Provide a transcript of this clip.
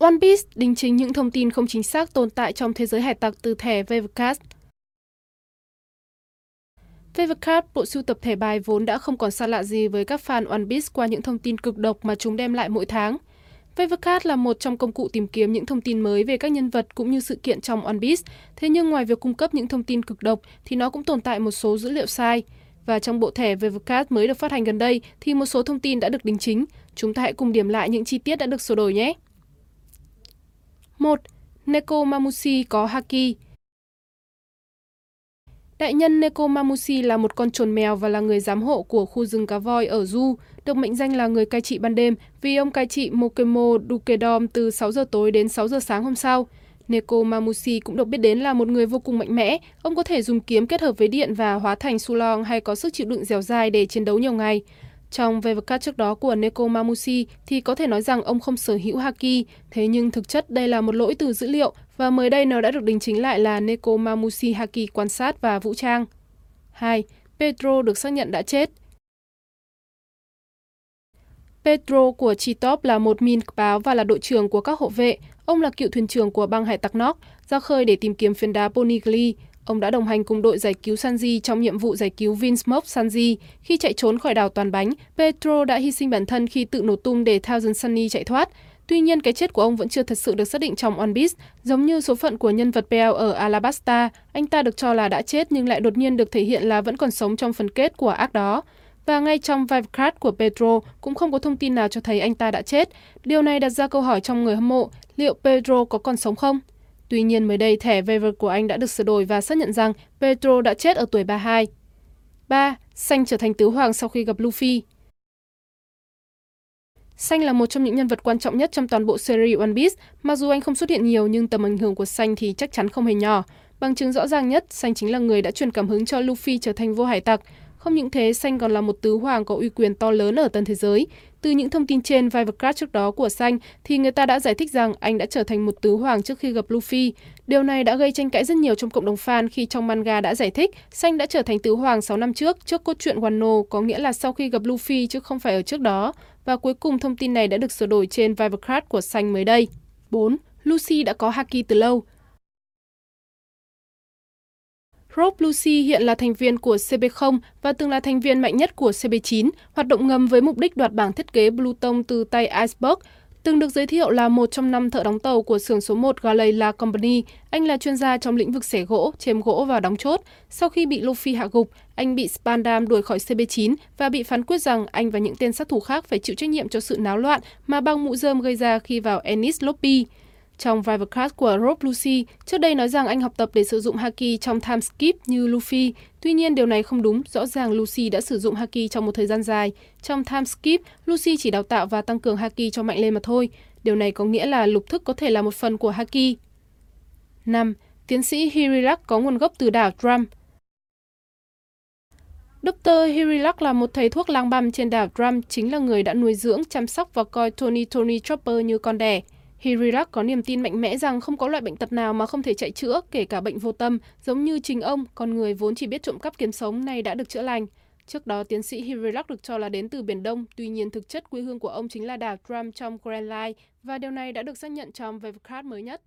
One Piece đính chính những thông tin không chính xác tồn tại trong thế giới hải tặc từ thẻ Wavercast. Wavercard, bộ sưu tập thẻ bài vốn đã không còn xa lạ gì với các fan One Piece qua những thông tin cực độc mà chúng đem lại mỗi tháng. Wavercard là một trong công cụ tìm kiếm những thông tin mới về các nhân vật cũng như sự kiện trong One Piece. Thế nhưng ngoài việc cung cấp những thông tin cực độc thì nó cũng tồn tại một số dữ liệu sai. Và trong bộ thẻ Wavercard mới được phát hành gần đây thì một số thông tin đã được đính chính. Chúng ta hãy cùng điểm lại những chi tiết đã được sửa đổi nhé. 1. Neko Mamushi có Haki Đại nhân Neko Mamushi là một con trồn mèo và là người giám hộ của khu rừng cá voi ở Du, được mệnh danh là người cai trị ban đêm vì ông cai trị Mokemo Dukedom từ 6 giờ tối đến 6 giờ sáng hôm sau. Neko Mamushi cũng được biết đến là một người vô cùng mạnh mẽ. Ông có thể dùng kiếm kết hợp với điện và hóa thành su long hay có sức chịu đựng dẻo dai để chiến đấu nhiều ngày. Trong VVK trước đó của Neko Mamushi thì có thể nói rằng ông không sở hữu Haki, thế nhưng thực chất đây là một lỗi từ dữ liệu và mới đây nó đã được đính chính lại là Neko Mamushi Haki quan sát và vũ trang. 2. Pedro được xác nhận đã chết. Pedro của Chitop là một min báo và là đội trưởng của các hộ vệ. Ông là cựu thuyền trưởng của băng hải tặc Nok, ra khơi để tìm kiếm phiến đá Ponigli, Ông đã đồng hành cùng đội giải cứu Sanji trong nhiệm vụ giải cứu Vinsmoke Sanji. Khi chạy trốn khỏi đảo Toàn Bánh, Petro đã hy sinh bản thân khi tự nổ tung để Thousand Sunny chạy thoát. Tuy nhiên, cái chết của ông vẫn chưa thật sự được xác định trong One Piece. Giống như số phận của nhân vật Bell ở Alabasta, anh ta được cho là đã chết nhưng lại đột nhiên được thể hiện là vẫn còn sống trong phần kết của ác đó. Và ngay trong vibe card của Pedro cũng không có thông tin nào cho thấy anh ta đã chết. Điều này đặt ra câu hỏi trong người hâm mộ, liệu Pedro có còn sống không? Tuy nhiên mới đây thẻ waiver của anh đã được sửa đổi và xác nhận rằng Pedro đã chết ở tuổi 32. 3. Xanh trở thành tứ hoàng sau khi gặp Luffy. Xanh là một trong những nhân vật quan trọng nhất trong toàn bộ series One Piece. Mặc dù anh không xuất hiện nhiều nhưng tầm ảnh hưởng của Xanh thì chắc chắn không hề nhỏ. Bằng chứng rõ ràng nhất, Xanh chính là người đã truyền cảm hứng cho Luffy trở thành vô hải tặc. Không những thế, Xanh còn là một tứ hoàng có uy quyền to lớn ở tân thế giới. Từ những thông tin trên Vivercard trước đó của Xanh thì người ta đã giải thích rằng anh đã trở thành một tứ hoàng trước khi gặp Luffy. Điều này đã gây tranh cãi rất nhiều trong cộng đồng fan khi trong manga đã giải thích Xanh đã trở thành tứ hoàng 6 năm trước trước cốt truyện Wano có nghĩa là sau khi gặp Luffy chứ không phải ở trước đó. Và cuối cùng thông tin này đã được sửa đổi trên Vivercard của Xanh mới đây. 4. Lucy đã có Haki từ lâu. Rob Lucy hiện là thành viên của CB0 và từng là thành viên mạnh nhất của CB9, hoạt động ngầm với mục đích đoạt bảng thiết kế Pluton từ tay Iceberg. Từng được giới thiệu là một trong năm thợ đóng tàu của xưởng số 1 Galley La Company, anh là chuyên gia trong lĩnh vực xẻ gỗ, chém gỗ và đóng chốt. Sau khi bị Luffy hạ gục, anh bị Spandam đuổi khỏi CB9 và bị phán quyết rằng anh và những tên sát thủ khác phải chịu trách nhiệm cho sự náo loạn mà băng mũ rơm gây ra khi vào Ennis Lobby. Trong Rivercast của Rob Lucy, trước đây nói rằng anh học tập để sử dụng Haki trong time skip như Luffy. Tuy nhiên điều này không đúng, rõ ràng Lucy đã sử dụng Haki trong một thời gian dài. Trong time skip, Lucy chỉ đào tạo và tăng cường Haki cho mạnh lên mà thôi. Điều này có nghĩa là lục thức có thể là một phần của Haki. 5. Tiến sĩ Hirilak có nguồn gốc từ đảo Drum. Dr. Hirilak là một thầy thuốc lang băm trên đảo Drum, chính là người đã nuôi dưỡng, chăm sóc và coi Tony Tony Chopper như con đẻ. Hirilak có niềm tin mạnh mẽ rằng không có loại bệnh tật nào mà không thể chạy chữa, kể cả bệnh vô tâm, giống như chính ông, con người vốn chỉ biết trộm cắp kiếm sống nay đã được chữa lành. Trước đó, tiến sĩ Hirilak được cho là đến từ Biển Đông, tuy nhiên thực chất quê hương của ông chính là đảo Trump trong Grand Line, và điều này đã được xác nhận trong Webcast mới nhất.